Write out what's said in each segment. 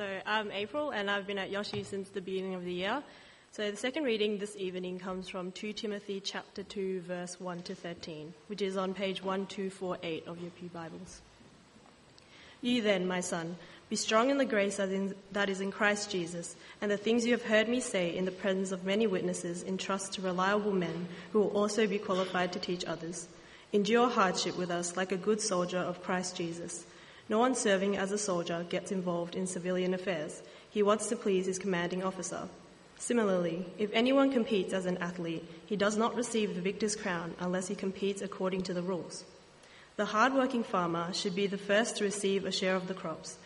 So I'm April, and I've been at Yoshi since the beginning of the year. So the second reading this evening comes from 2 Timothy chapter 2, verse 1 to 13, which is on page 1248 of your Pew Bibles. You then, my son, be strong in the grace that is in Christ Jesus, and the things you have heard me say in the presence of many witnesses entrust to reliable men who will also be qualified to teach others. Endure hardship with us like a good soldier of Christ Jesus. No one serving as a soldier gets involved in civilian affairs. He wants to please his commanding officer. Similarly, if anyone competes as an athlete, he does not receive the victor's crown unless he competes according to the rules. The hard-working farmer should be the first to receive a share of the crops.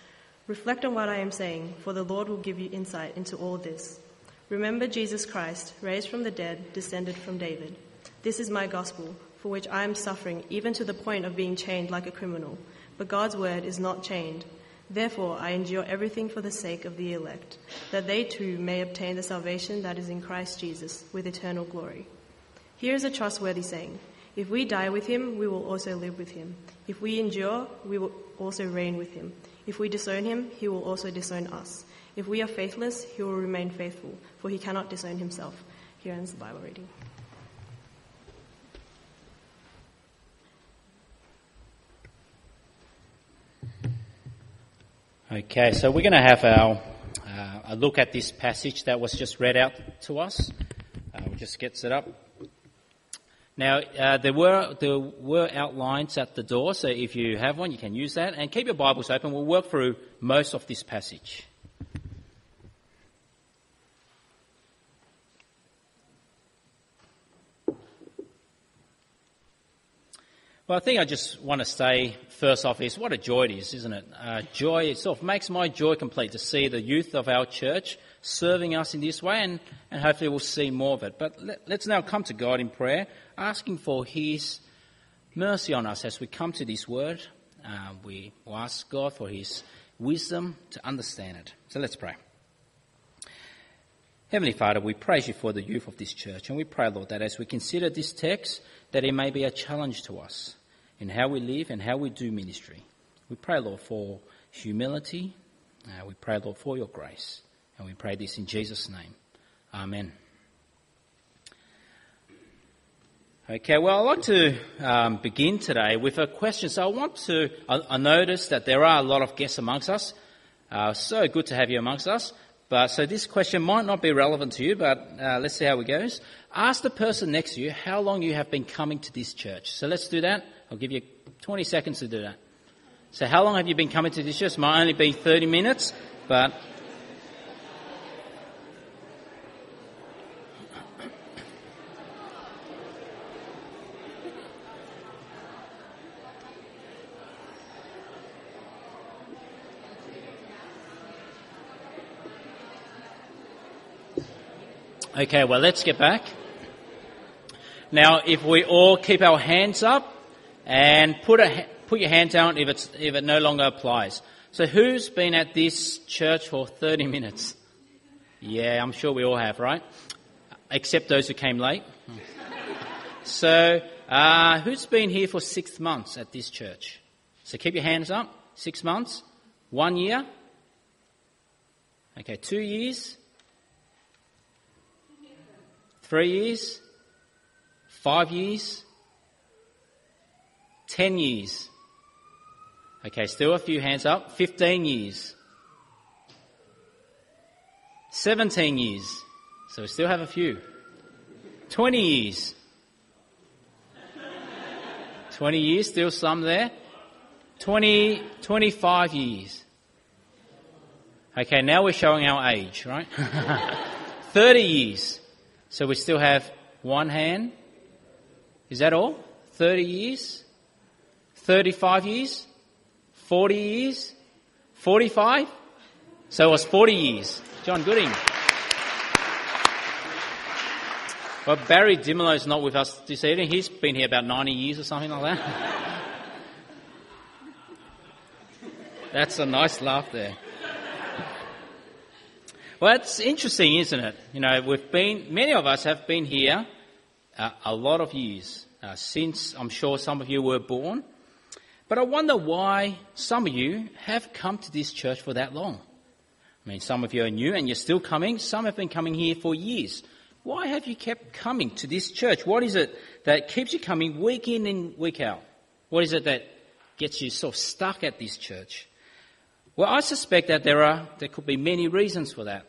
Reflect on what I am saying, for the Lord will give you insight into all this. Remember Jesus Christ, raised from the dead, descended from David. This is my gospel, for which I am suffering, even to the point of being chained like a criminal. But God's word is not chained. Therefore, I endure everything for the sake of the elect, that they too may obtain the salvation that is in Christ Jesus with eternal glory. Here is a trustworthy saying If we die with him, we will also live with him. If we endure, we will also reign with him. If we disown him, he will also disown us. If we are faithless, he will remain faithful, for he cannot disown himself. Here ends the Bible reading. Okay, so we're going to have our uh, a look at this passage that was just read out to us. Uh, we'll just get set up. Now, uh, there were there were outlines at the door, so if you have one, you can use that. And keep your Bibles open. We'll work through most of this passage. Well, I think I just want to say first off is what a joy it is, isn't it? Uh, joy itself makes my joy complete to see the youth of our church serving us in this way, and, and hopefully we'll see more of it. But let, let's now come to God in prayer asking for His mercy on us as we come to this word. Uh, we ask God for His wisdom to understand it. So let's pray. Heavenly Father, we praise you for the youth of this church, and we pray, Lord, that as we consider this text, that it may be a challenge to us in how we live and how we do ministry. We pray, Lord, for humility. Uh, we pray, Lord, for your grace. And we pray this in Jesus' name. Amen. Okay, well, I'd like to um, begin today with a question. So I want to, I, I notice that there are a lot of guests amongst us. Uh, so good to have you amongst us. But so this question might not be relevant to you, but uh, let's see how it goes. Ask the person next to you how long you have been coming to this church. So let's do that. I'll give you 20 seconds to do that. So how long have you been coming to this church? It might only be 30 minutes, but Okay, well, let's get back. Now, if we all keep our hands up and put, a, put your hand down if, it's, if it no longer applies. So, who's been at this church for 30 minutes? Yeah, I'm sure we all have, right? Except those who came late. So, uh, who's been here for six months at this church? So, keep your hands up. Six months? One year? Okay, two years? Three years? Five years? Ten years? Okay, still a few hands up. Fifteen years? Seventeen years? So we still have a few. Twenty years? Twenty years, still some there. 20, 25 years. Okay, now we're showing our age, right? 30 years. So we still have one hand. Is that all? 30 years? 35 years? 40 years? 45? So it was 40 years. John Gooding. Well, Barry is not with us this evening. He's been here about 90 years or something like that. That's a nice laugh there. Well, it's interesting, isn't it? You know, we've been, many of us have been here uh, a lot of years, uh, since I'm sure some of you were born. But I wonder why some of you have come to this church for that long. I mean, some of you are new and you're still coming. Some have been coming here for years. Why have you kept coming to this church? What is it that keeps you coming week in and week out? What is it that gets you sort of stuck at this church? Well, I suspect that there are, there could be many reasons for that.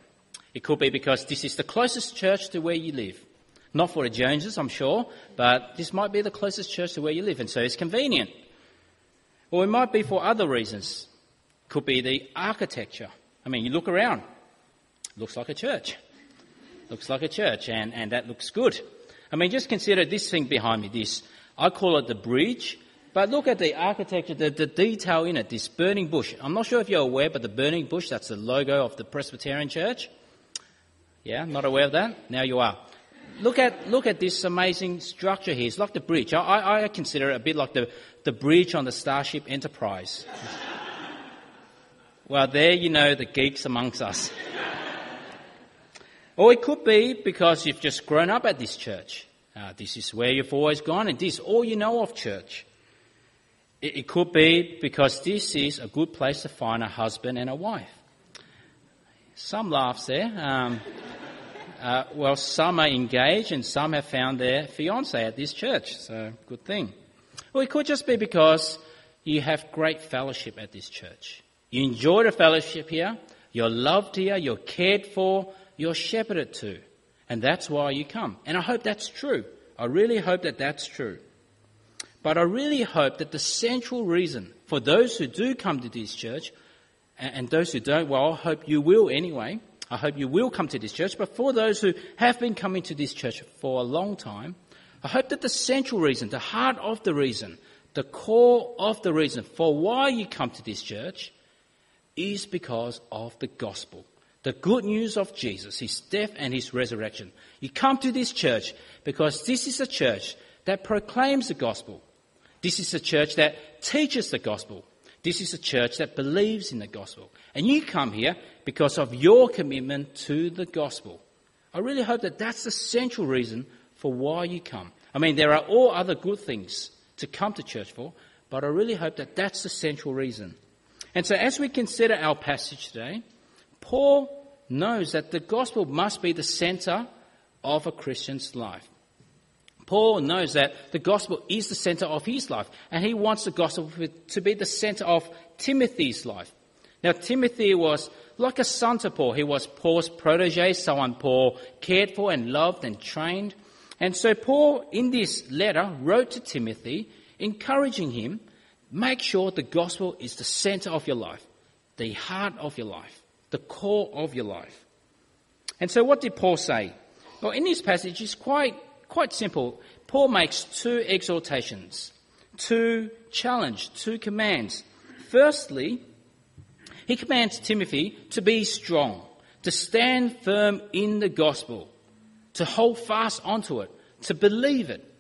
It could be because this is the closest church to where you live. Not for the Joneses, I'm sure, but this might be the closest church to where you live, and so it's convenient. Or it might be for other reasons. It could be the architecture. I mean, you look around, looks like a church. Looks like a church, and, and that looks good. I mean, just consider this thing behind me, this. I call it the bridge, but look at the architecture, the, the detail in it, this burning bush. I'm not sure if you're aware, but the burning bush, that's the logo of the Presbyterian Church. Yeah, not aware of that? Now you are look at, look at this amazing structure here. It's like the bridge. I, I consider it a bit like the, the bridge on the Starship Enterprise. well, there you know the geeks amongst us. or it could be because you've just grown up at this church. Uh, this is where you've always gone, and this all you know of church. It, it could be because this is a good place to find a husband and a wife. Some laughs there. Um, uh, well, some are engaged and some have found their fiance at this church, so good thing. Well, it could just be because you have great fellowship at this church. You enjoy the fellowship here, you're loved here, you're cared for, you're shepherded to, and that's why you come. And I hope that's true. I really hope that that's true. But I really hope that the central reason for those who do come to this church, and those who don't, well, I hope you will anyway, I hope you will come to this church. But for those who have been coming to this church for a long time, I hope that the central reason, the heart of the reason, the core of the reason for why you come to this church is because of the gospel. The good news of Jesus, his death and his resurrection. You come to this church because this is a church that proclaims the gospel. This is a church that teaches the gospel. This is a church that believes in the gospel. And you come here because of your commitment to the gospel. I really hope that that's the central reason for why you come. I mean, there are all other good things to come to church for, but I really hope that that's the central reason. And so as we consider our passage today, Paul knows that the gospel must be the center of a Christian's life. Paul knows that the gospel is the center of his life, and he wants the gospel to be the center of Timothy's life. Now, Timothy was like a son to Paul. He was Paul's protege, someone Paul cared for and loved and trained. And so, Paul, in this letter, wrote to Timothy, encouraging him make sure the gospel is the center of your life, the heart of your life, the core of your life. And so, what did Paul say? Well, in this passage, it's quite quite simple. Paul makes two exhortations, two challenge, two commands. Firstly, he commands Timothy to be strong, to stand firm in the gospel, to hold fast onto it, to believe it.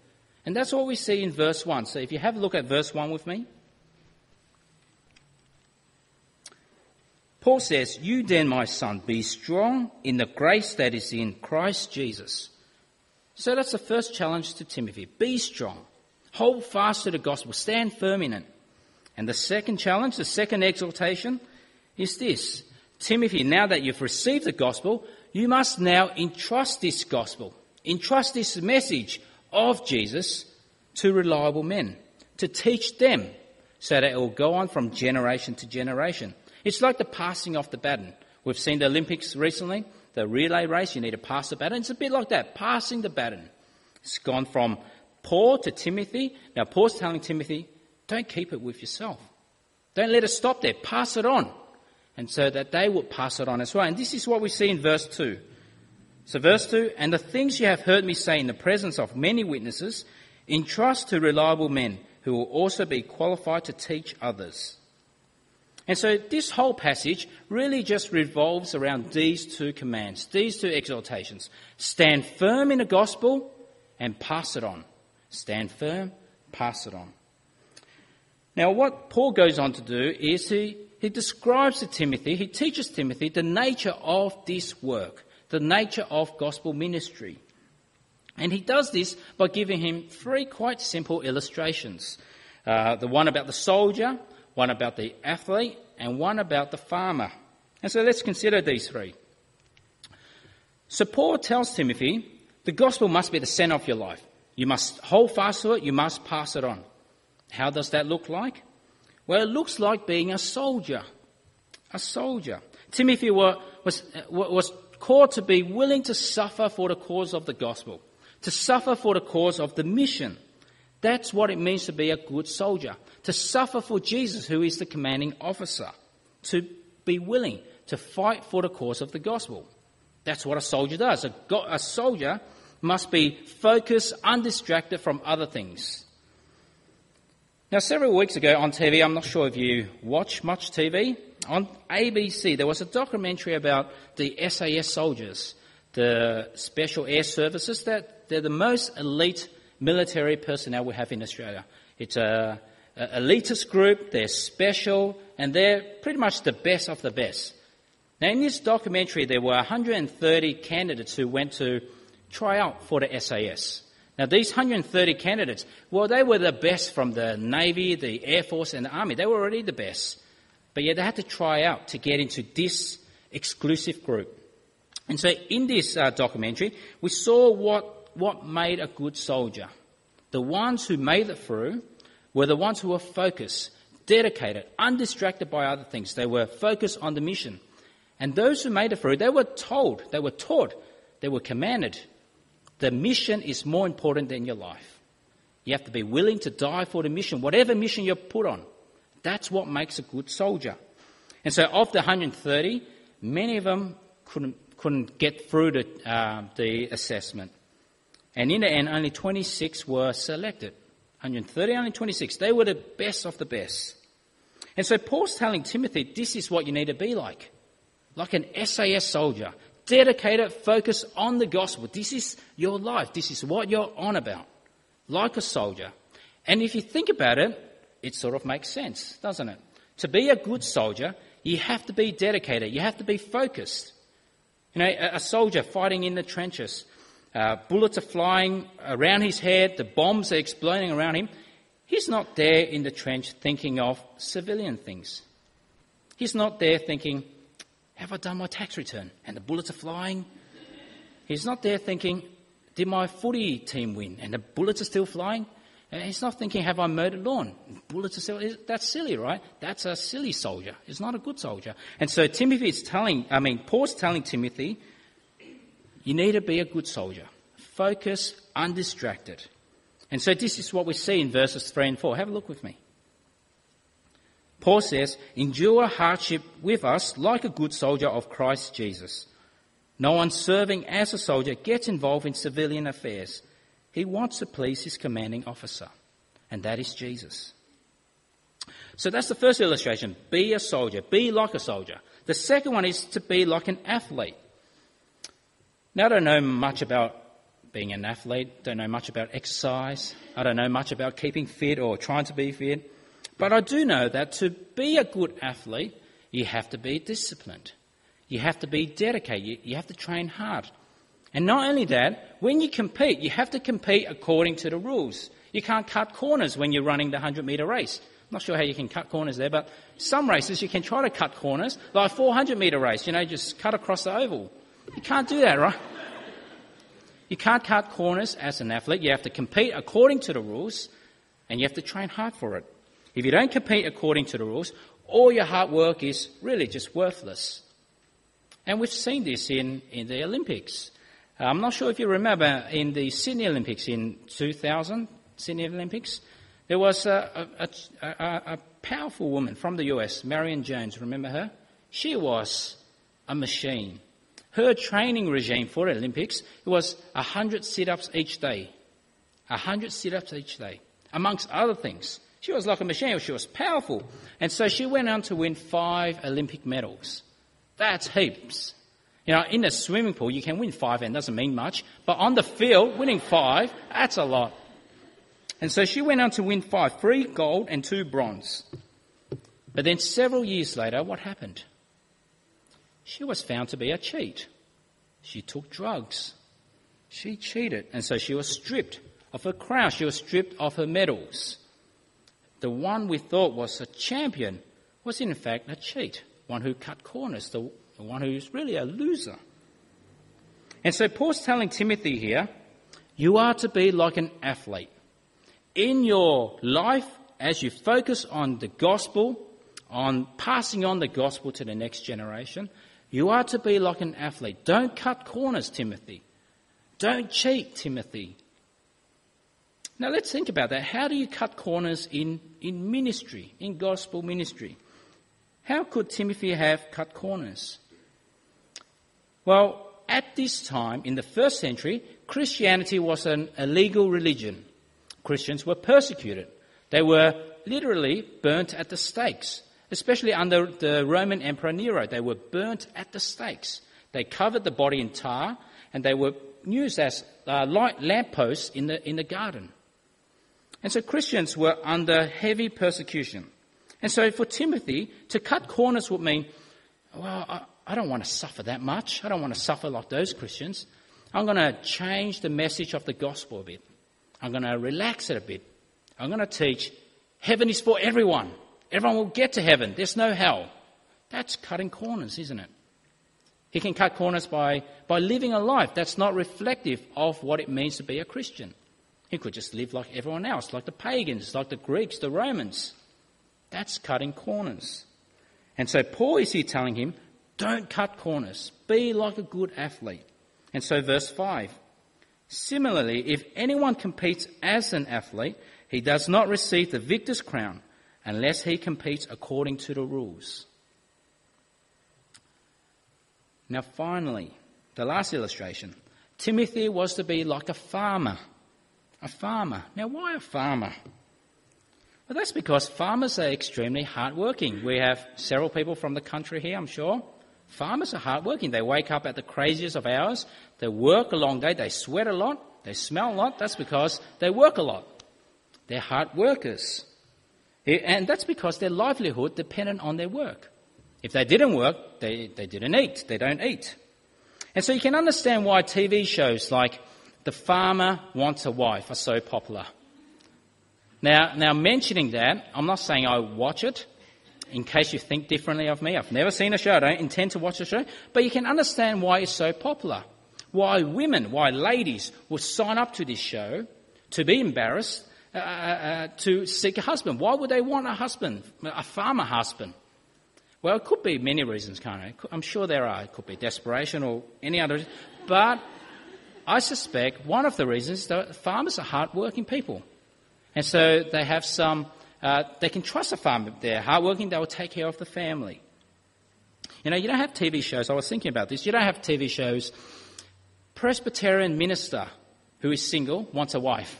And that's what we see in verse 1. So if you have a look at verse 1 with me. Paul says, You then, my son, be strong in the grace that is in Christ Jesus. So that's the first challenge to Timothy. Be strong. Hold fast to the gospel. Stand firm in it. And the second challenge, the second exhortation is this. Timothy, now that you've received the gospel, you must now entrust this gospel, entrust this message of Jesus to reliable men, to teach them so that it will go on from generation to generation. It's like the passing of the baton. We've seen the Olympics recently the relay race, you need to pass the baton. It's a bit like that, passing the baton. It's gone from Paul to Timothy. Now, Paul's telling Timothy, don't keep it with yourself. Don't let it stop there. Pass it on. And so that they will pass it on as well. And this is what we see in verse 2. So, verse 2 And the things you have heard me say in the presence of many witnesses, entrust to reliable men who will also be qualified to teach others. And so this whole passage really just revolves around these two commands, these two exhortations. Stand firm in the gospel and pass it on. Stand firm, pass it on. Now what Paul goes on to do is he, he describes to Timothy, he teaches Timothy the nature of this work, the nature of gospel ministry. And he does this by giving him three quite simple illustrations. Uh, the one about the soldier, one about the athlete, and one about the farmer. And so let's consider these three. So Paul tells Timothy, the gospel must be the center of your life. You must hold fast to it, you must pass it on. How does that look like? Well, it looks like being a soldier. A soldier. Timothy was, was, was called to be willing to suffer for the cause of the gospel, to suffer for the cause of the mission. That's what it means to be a good soldier, to suffer for Jesus, who is the commanding officer, to be willing to fight for the cause of the gospel. That's what a soldier does. A, a soldier must be focused, undistracted from other things. Now, several weeks ago on TV, I'm not sure if you watch much TV, on ABC there was a documentary about the SAS soldiers, the Special Air Services, that they're the most elite military personnel we have in Australia. It's a, a elitist group, they're special, and they're pretty much the best of the best. Now, in this documentary, there were 130 candidates who went to try out for the SAS. Now, these 130 candidates, well, they were the best from the Navy, the Air Force, and the Army. They were already the best. But yet they had to try out to get into this exclusive group. And so in this uh, documentary, we saw what, what made a good soldier. The ones who made it through were the ones who were focused, dedicated, undistracted by other things. They were focused on the mission. And those who made it through, they were told, they were taught, they were commanded the mission is more important than your life. You have to be willing to die for the mission, whatever mission you're put on. That's what makes a good soldier. And so, of the 130, many of them couldn't, couldn't get through the, uh, the assessment. And in the end, only 26 were selected. 130, only 26. They were the best of the best. And so, Paul's telling Timothy, this is what you need to be like. Like an SAS soldier dedicated, focus on the gospel. This is your life. This is what you're on about. Like a soldier. And if you think about it, it sort of makes sense, doesn't it? To be a good soldier, you have to be dedicated. You have to be focused. You know, a, soldier fighting in the trenches, uh, bullets are flying around his head, the bombs are exploding around him. He's not there in the trench thinking of civilian things. He's not there thinking, have I done my tax return? And the bullets are flying. He's not there thinking, Did my footy team win? And the bullets are still flying. And he's not thinking, Have I the lawn? Bullets are still. That's silly, right? That's a silly soldier. It's not a good soldier. And so Timothy is telling, I mean, Paul's telling Timothy, You need to be a good soldier. Focus, undistracted. And so this is what we see in verses 3 and 4. Have a look with me. Paul says, endure hardship with us like a good soldier of Christ Jesus. No one serving as a soldier gets involved in civilian affairs. He wants to please his commanding officer, and that is Jesus. So that's the first illustration. Be a soldier. Be like a soldier. The second one is to be like an athlete. Now, I don't know much about being an athlete, don't know much about exercise, I don't know much about keeping fit or trying to be fit. But I do know that to be a good athlete, you have to be disciplined. You have to be dedicated. You have to train hard. And not only that, when you compete, you have to compete according to the rules. You can't cut corners when you're running the 100 metre race. I'm not sure how you can cut corners there, but some races you can try to cut corners, like a 400 metre race, you know, just cut across the oval. You can't do that, right? You can't cut corners as an athlete. You have to compete according to the rules, and you have to train hard for it. If you don't compete according to the rules, all your hard work is really just worthless. And we've seen this in, in the Olympics. Uh, I'm not sure if you remember in the Sydney Olympics in 2000, Sydney Olympics, there was a, a, a, a powerful woman from the US, Marion Jones. Remember her? She was a machine. Her training regime for the Olympics was 100 sit ups each day. 100 sit ups each day, amongst other things. She was like a machine. She was powerful. And so she went on to win five Olympic medals. That's heaps. You know, in the swimming pool, you can win five and it doesn't mean much. But on the field, winning five, that's a lot. And so she went on to win five, three gold and two bronze. But then several years later, what happened? She was found to be a cheat. She took drugs. She cheated. And so she was stripped of her crown. She was stripped of her medals the one we thought was a champion was in fact a cheat. one who cut corners, the, the one who's really a loser. And so Paul's telling Timothy here, you are to be like an athlete. In your life, as you focus on the gospel, on passing on the gospel to the next generation, you are to be like an athlete. Don't cut corners, Timothy. Don't cheat, Timothy. Now let's think about that. How do you cut corners in, in ministry, in gospel ministry? How could Timothy have cut corners? Well, at this time, in the first century, Christianity was an illegal religion. Christians were persecuted. They were literally burnt at the stakes, especially under the Roman Emperor Nero. They were burnt at the stakes. They covered the body in tar and they were used as uh, light lampposts in the, in the garden. And so Christians were under heavy persecution. And so for Timothy, to cut corners would mean, well, I, I don't want to suffer that much. I don't want to suffer like those Christians. I'm going to change the message of the gospel a bit. I'm going to relax it a bit. I'm going to teach heaven is for everyone. Everyone will get to heaven. There's no hell. That's cutting corners, isn't it? He can cut corners by, by living a life that's not reflective of what it means to be a Christian. He could just live like everyone else, like the pagans, like the Greeks, the Romans. That's cutting corners. And so Paul is here telling him, don't cut corners. Be like a good athlete. And so verse 5. Similarly, if anyone competes as an athlete, he does not receive the victor's crown unless he competes according to the rules. Now, finally, the last illustration. Timothy was to be like a farmer. A farmer. Now, why a farmer? Well, that's because farmers are extremely hardworking. We have several people from the country here, I'm sure. Farmers are hardworking. They wake up at the craziest of hours. They work a long day. They sweat a lot. They smell a lot. That's because they work a lot. They're hard workers. And that's because their livelihood depended on their work. If they didn't work, they, they didn't eat. They don't eat. And so you can understand why TV shows like The Farmer Wants a Wife are so popular. Now, now mentioning that, I'm not saying I watch it in case you think differently of me. I've never seen a show. I don't intend to watch a show. But you can understand why it's so popular. Why women, why ladies will sign up to this show to be embarrassed, uh, uh, uh to seek a husband. Why would they want a husband, a farmer husband? Well, it could be many reasons, can't it? I'm sure there are. It could be desperation or any other. But I suspect one of the reasons is that farmers are hard-working people. And so they have some, uh, they can trust a farmer. They're hardworking, they will take care of the family. You know, you don't have TV shows. I was thinking about this. You don't have TV shows. Presbyterian minister who is single wants a wife.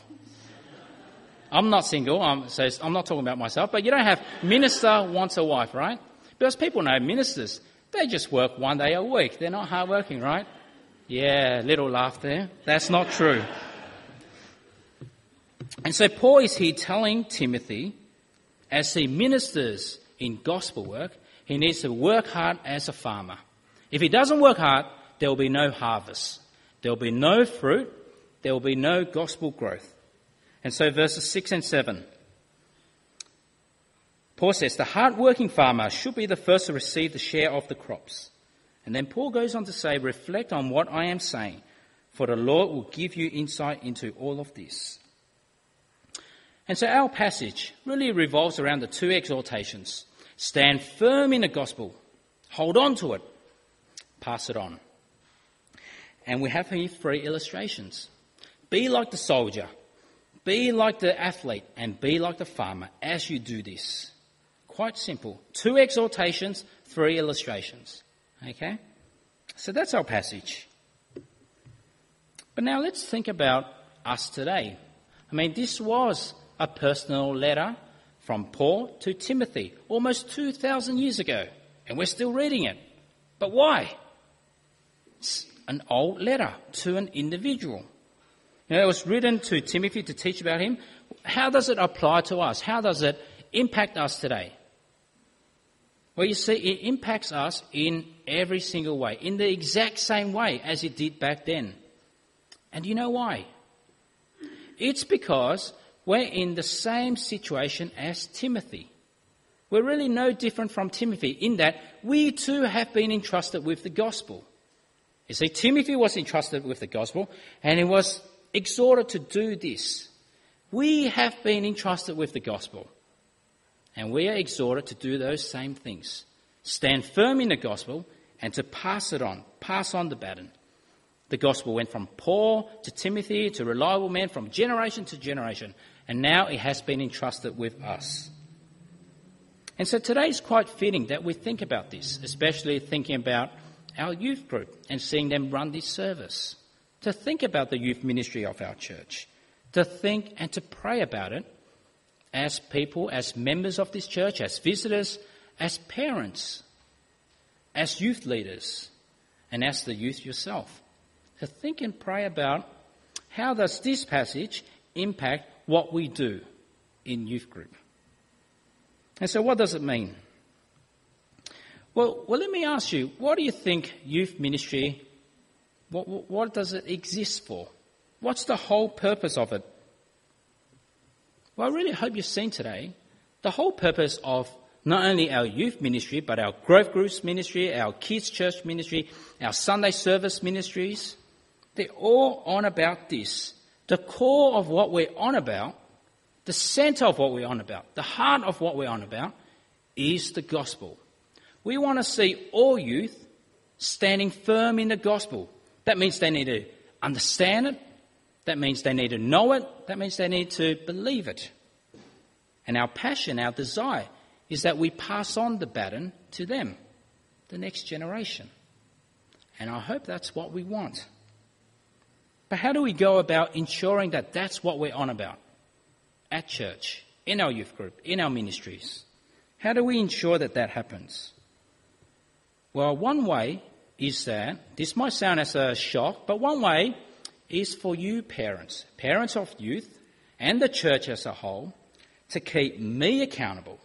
I'm not single, I'm, so I'm not talking about myself, but you don't have minister wants a wife, right? Because people know ministers, they just work one day a week. They're not hardworking, right? Yeah, little laugh there. That's not true. And so Paul is here telling Timothy, as he ministers in gospel work, he needs to work hard as a farmer. If he doesn't work hard, there will be no harvest. There will be no fruit. There will be no gospel growth. And so verses 6 and 7 Paul says the hard-working farmer should be the first to receive the share of the crops. And then Paul goes on to say, reflect on what I am saying, for the Lord will give you insight into all of this. And so our passage really revolves around the two exhortations. Stand firm in the gospel. Hold on to it. Pass it on. And we have here three illustrations. Be like the soldier. Be like the athlete and be like the farmer as you do this. Quite simple. Two exhortations, three illustrations. Okay? So that's our passage. But now let's think about us today. I mean, this was a personal letter from Paul to Timothy almost 2,000 years ago, and we're still reading it. But why? It's an old letter to an individual. You know, it was written to Timothy to teach about him. How does it apply to us? How does it impact us today? Well, you see, it impacts us in every single way, in the exact same way as it did back then. And you know why? It's because we're in the same situation as Timothy. We're really no different from Timothy in that we too have been entrusted with the gospel. You see, Timothy was entrusted with the gospel and he was exhorted to do this. We have been entrusted with the gospel and we are exhorted to do those same things. Stand firm in the gospel and to pass it on, pass on the baton. The gospel went from Paul to Timothy to reliable men from generation to generation, and now it has been entrusted with us. And so today is quite fitting that we think about this, especially thinking about our youth group and seeing them run this service. To think about the youth ministry of our church, to think and to pray about it as people, as members of this church, as visitors, as parents, as youth leaders, and as the youth yourself. To think and pray about how does this passage impact what we do in youth group. And so, what does it mean? Well, well, let me ask you, what do you think youth ministry, what, what, does it exist for? What's the whole purpose of it? Well, I really hope you've seen today the whole purpose of not only our youth ministry, but our growth groups ministry, our kids church ministry, our Sunday service ministries. They're all on about this. The core of what we're on about the center of what we're on about, the heart of what we're on about, is the gospel. We want to see all youth standing firm in the gospel. That means they need to understand it. That means they need to know it. That means they need to believe it. And our passion, our desire, is that we pass on the baton to them, the next generation. And I hope that's what we want. But how do we go about ensuring that that's what we're on about? at church, in our youth group, in our ministries. How do we ensure that that happens? Well, one way is that, this might sound as a shock, but one way is for you parents, parents of youth, and the church as a whole, to keep me accountable,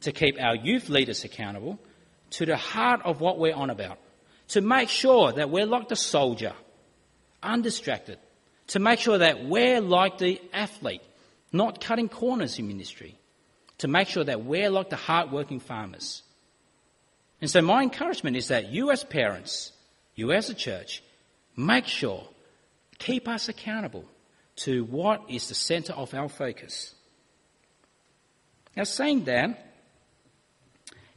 to keep our youth leaders accountable to the heart of what we're on about, to make sure that we're like the soldier, undistracted, to make sure that we're like the athlete, not cutting corners in ministry, to make sure that we're like the hard-working farmers. And so my encouragement is that you as parents, you as a church, make sure, keep us accountable to what is the center of our focus. Now saying that,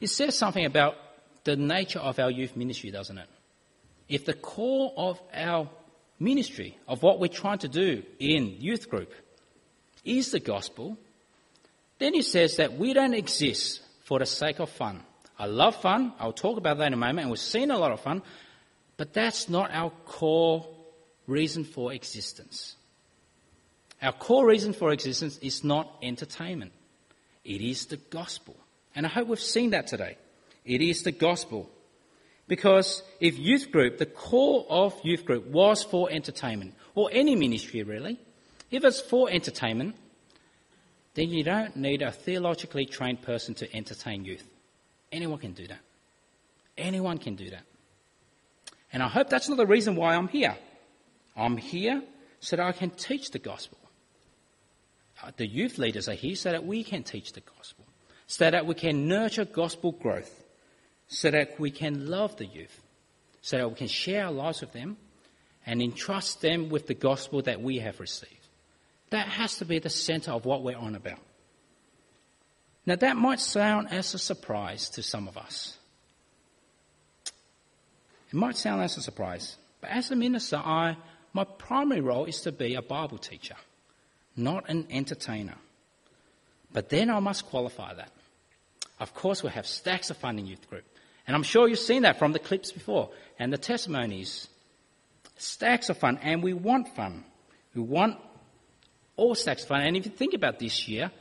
it says something about the nature of our youth ministry, doesn't it? If the core of our ministry, of what we're trying to do in youth group, is the gospel, then he says that we don't exist for the sake of fun. I love fun. I'll talk about that in a moment, and we've seen a lot of fun, but that's not our core reason for existence. Our core reason for existence is not entertainment. It is the gospel. And I hope we've seen that today. It is the gospel. Because if youth group, the core of youth group was for entertainment, or any ministry really, if it's for entertainment, then you don't need a theologically trained person to entertain youth. Anyone can do that. Anyone can do that. And I hope that's not the reason why I'm here. I'm here so that I can teach the gospel. Uh, the youth leaders are here so that we can teach the gospel, so that we can nurture gospel growth, so that we can love the youth, so that we can share our lives with them and entrust them with the gospel that we have received. That has to be the center of what we're on about. Now, that might sound as a surprise to some of us. It might sound as a surprise, but as a minister, I, my primary role is to be a Bible teacher, not an entertainer. But then I must qualify that. Of course, we have stacks of fun in youth group. And I'm sure you've seen that from the clips before and the testimonies. Stacks of fun, and we want fun. We want all stacks of fun. And if you think about this year,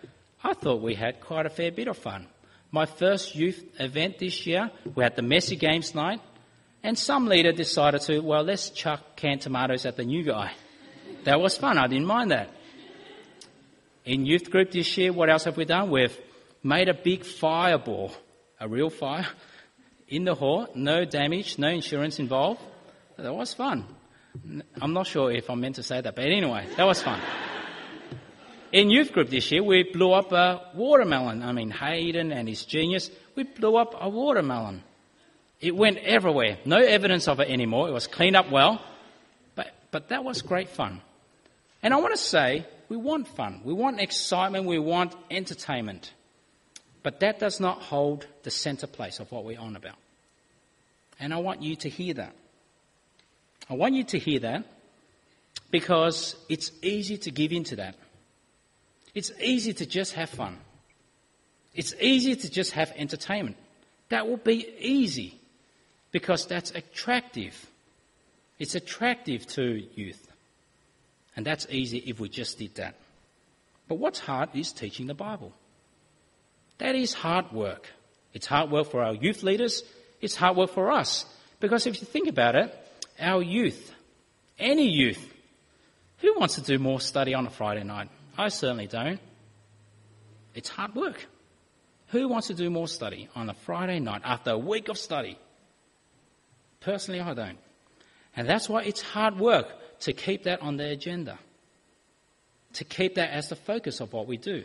I thought we had quite a fair bit of fun. My first youth event this year, we had the messy games night, and some leader decided to, well, let's chuck canned tomatoes at the new guy. That was fun. I didn't mind that. In youth group this year, what else have we done? We've made a big fireball, a real fire, in the hall. No damage, no insurance involved. That was fun. I'm not sure if I'm meant to say that, but anyway, that was fun. In youth group this year, we blew up a watermelon. I mean, Hayden and his genius, we blew up a watermelon. It went everywhere. No evidence of it anymore. It was cleaned up well. But, but that was great fun. And I want to say, we want fun. We want excitement. We want entertainment. But that does not hold the center place of what we're on about. And I want you to hear that. I want you to hear that because it's easy to give in to that. It's easy to just have fun. It's easy to just have entertainment. That will be easy because that's attractive. It's attractive to youth. And that's easy if we just did that. But what's hard is teaching the Bible. That is hard work. It's hard work for our youth leaders. It's hard work for us. Because if you think about it, our youth, any youth, who wants to do more study on a Friday night? I certainly don't. It's hard work. Who wants to do more study on a Friday night after a week of study? Personally, I don't. And that's why it's hard work to keep that on the agenda, to keep that as the focus of what we do.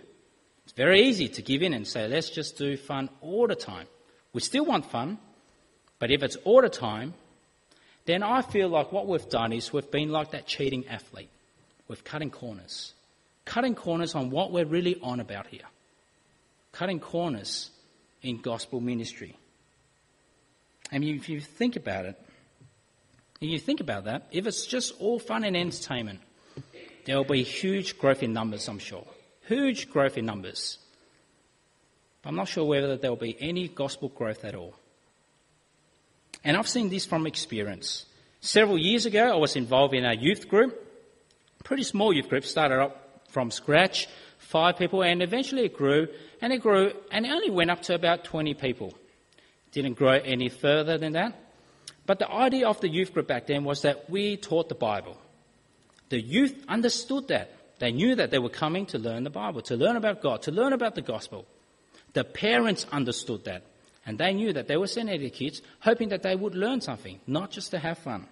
It's very easy to give in and say, let's just do fun all the time. We still want fun, but if it's all the time, then I feel like what we've done is we've been like that cheating athlete. We're cutting corners. Cutting corners on what we're really on about here. Cutting corners in gospel ministry. And if you think about it, if you think about that, if it's just all fun and entertainment, there will be huge growth in numbers, I'm sure. Huge growth in numbers. But I'm not sure whether there will be any gospel growth at all. And I've seen this from experience. Several years ago, I was involved in a youth group, pretty small youth group, started up from scratch, five people, and eventually it grew, and it grew, and it only went up to about 20 people. Didn't grow any further than that. But the idea of the youth group back then was that we taught the Bible. The youth understood that. They knew that they were coming to learn the Bible, to learn about God, to learn about the gospel. The parents understood that. And they knew that they were sending their kids hoping that they would learn something, not just to have fun.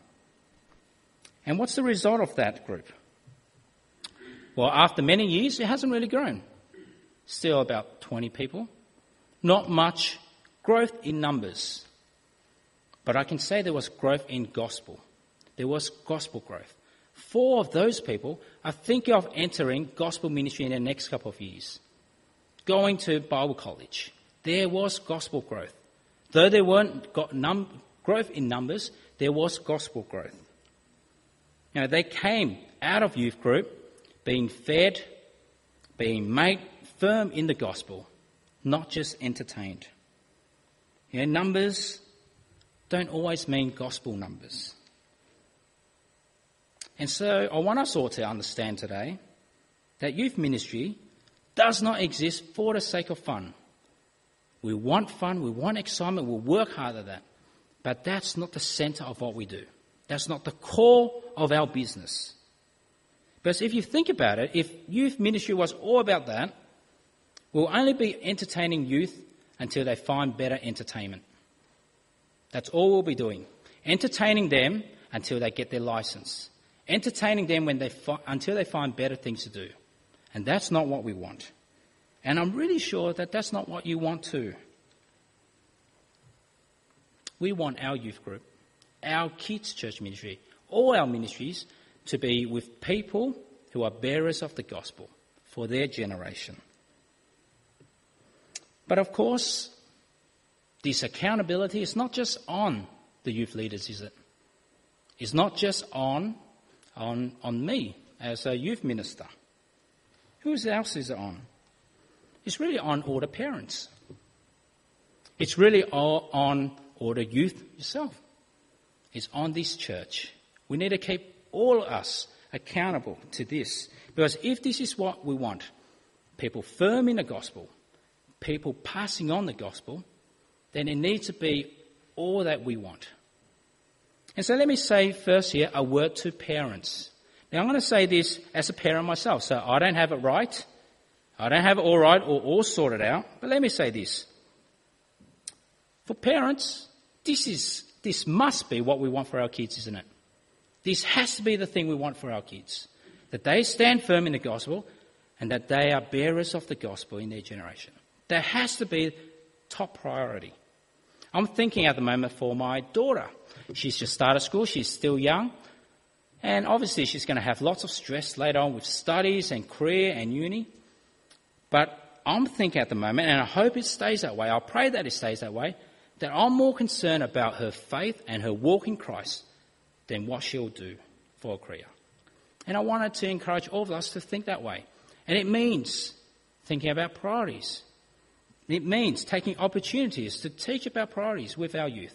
And what's the result of that group? Well, after many years, it hasn't really grown. Still about 20 people. Not much growth in numbers. But I can say there was growth in gospel. There was gospel growth. Four of those people are thinking of entering gospel ministry in the next couple of years, going to Bible college, there was gospel growth. Though there weren't num- growth in numbers, there was gospel growth. You know, they came out of youth group being fed, being made firm in the gospel, not just entertained. You numbers don't always mean gospel numbers. And so I want us all to understand today that youth ministry does not exist for the sake of fun. We want fun, we want excitement, we'll work hard at that. But that's not the center of what we do. That's not the core of our business. Because if you think about it, if youth ministry was all about that, we'll only be entertaining youth until they find better entertainment. That's all we'll be doing. Entertaining them until they get their license. Entertaining them when they fi- until they find better things to do. And that's not what we want. And I'm really sure that that's not what you want too. We want our youth group, our kids' church ministry, all our ministries to be with people who are bearers of the gospel for their generation. But of course, this accountability is not just on the youth leaders, is it? It's not just on, on, on me as a youth minister. Who else is it on? It's really on all the parents. It's really all on all the youth yourself. It's on this church. We need to keep all of us accountable to this. Because if this is what we want, people firm in the gospel, people passing on the gospel, then it needs to be all that we want. And so let me say first here a word to parents. Now I'm going to say this as a parent myself, so I don't have it right. I don't have it all right or all sorted out, but let me say this. For parents, this is, this must be what we want for our kids, isn't it? This has to be the thing we want for our kids. That they stand firm in the gospel, and that they are bearers of the gospel in their generation. That has to be top priority. I'm thinking at the moment for my daughter. She's just started school, she's still young, and obviously she's going to have lots of stress later on with studies and career and uni. But I'm thinking at the moment, and I hope it stays that way, I'll pray that it stays that way, that I'm more concerned about her faith and her walk in Christ than what she'll do for a career. And I wanted to encourage all of us to think that way. And it means thinking about priorities. It means taking opportunities to teach about priorities with our youth.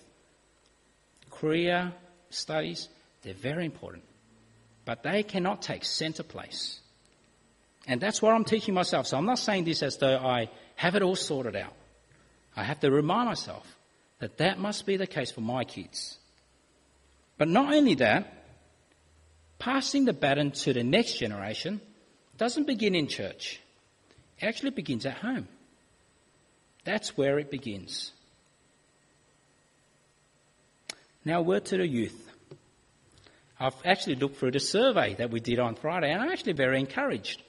Career, studies, they're very important. But they cannot take center place. And that's what I'm teaching myself. So I'm not saying this as though I have it all sorted out. I have to remind myself that that must be the case for my kids. But not only that, passing the baton to the next generation doesn't begin in church. It actually begins at home. That's where it begins. Now, word to the youth. I've actually looked through the survey that we did on Friday, and I'm actually very encouraged.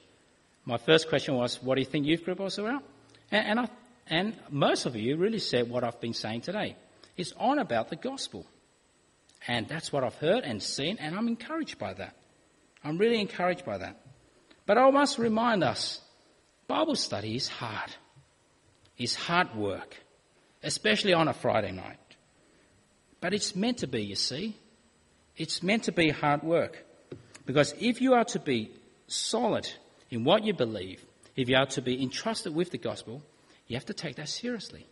My first question was, What do you think youth group was about? And, and, I, and most of you really said what I've been saying today. It's on about the gospel. And that's what I've heard and seen, and I'm encouraged by that. I'm really encouraged by that. But I must remind us Bible study is hard. It's hard work, especially on a Friday night. But it's meant to be, you see. It's meant to be hard work. Because if you are to be solid in what you believe, if you are to be entrusted with the gospel, you have to take that seriously.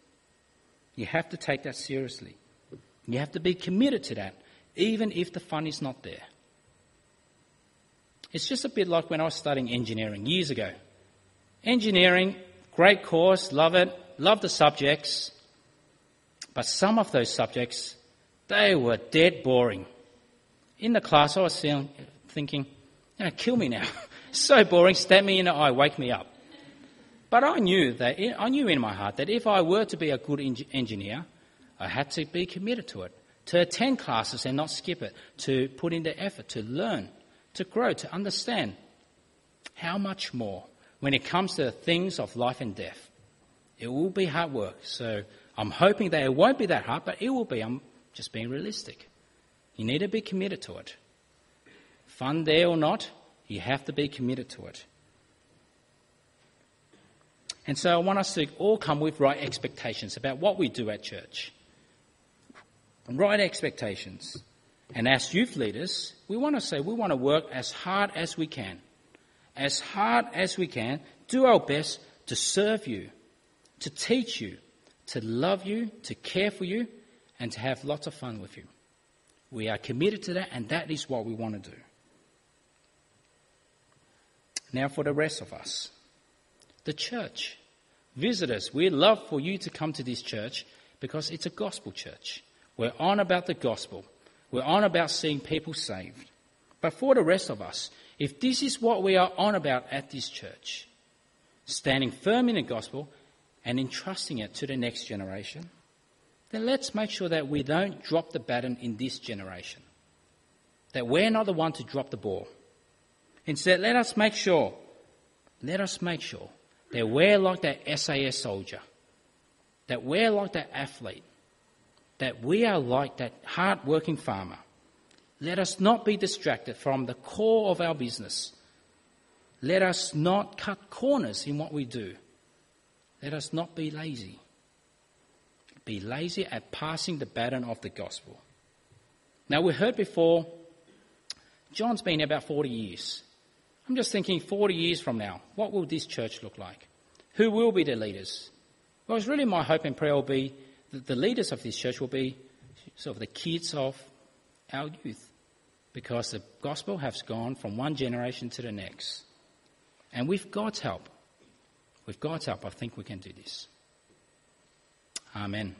You have to take that seriously. You have to be committed to that, even if the fun is not there. It's just a bit like when I was studying engineering years ago. Engineering, great course, love it, love the subjects, but some of those subjects, they were dead boring. In the class, I was thinking, you know, kill me now. so boring, stab me in the eye, wake me up. But I knew that, I knew in my heart that if I were to be a good engineer, I had to be committed to it, to attend classes and not skip it, to put in the effort, to learn, to grow, to understand. How much more when it comes to the things of life and death? It will be hard work. So I'm hoping that it won't be that hard, but it will be. I'm just being realistic. You need to be committed to it. Fun there or not, you have to be committed to it. And so I want us to all come with right expectations about what we do at church. And right expectations. And as youth leaders, we want to say we want to work as hard as we can. As hard as we can, do our best to serve you, to teach you, to love you, to care for you, and to have lots of fun with you. We are committed to that, and that is what we want to do. Now, for the rest of us, the church, visitors, we love for you to come to this church because it's a gospel church. We're on about the gospel. We're on about seeing people saved. But for the rest of us, if this is what we are on about at this church, standing firm in the gospel and entrusting it to the next generation, then let's make sure that we don't drop the baton in this generation. That we're not the one to drop the ball. Instead, let us make sure, let us make sure that we're like that SAS soldier, that we're like that athlete, that we are like that hard-working farmer. Let us not be distracted from the core of our business. Let us not cut corners in what we do. Let us not be lazy. Be lazy at passing the baton of the gospel. Now, we heard before, John's been about 40 years. I'm just thinking 40 years from now, what will this church look like? Who will be the leaders? Well, it's really my hope and prayer will be the, leaders of this church will be sort of the kids of our youth because the gospel has gone from one generation to the next. And with God's help, with God's help, I think we can do this. Amen.